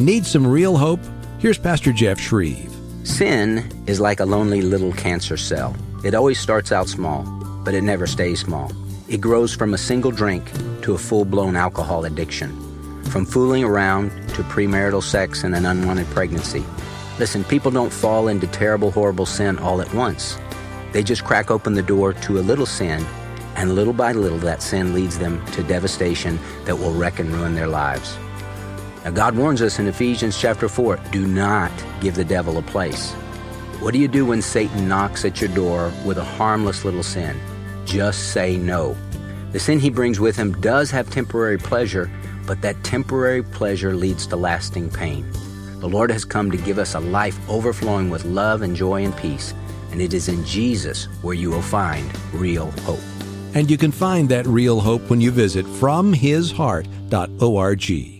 Need some real hope? Here's Pastor Jeff Shreve. Sin is like a lonely little cancer cell. It always starts out small, but it never stays small. It grows from a single drink to a full blown alcohol addiction, from fooling around to premarital sex and an unwanted pregnancy. Listen, people don't fall into terrible, horrible sin all at once. They just crack open the door to a little sin, and little by little, that sin leads them to devastation that will wreck and ruin their lives. Now, God warns us in Ephesians chapter 4 do not give the devil a place. What do you do when Satan knocks at your door with a harmless little sin? Just say no. The sin he brings with him does have temporary pleasure, but that temporary pleasure leads to lasting pain. The Lord has come to give us a life overflowing with love and joy and peace, and it is in Jesus where you will find real hope. And you can find that real hope when you visit FromHisHeart.org.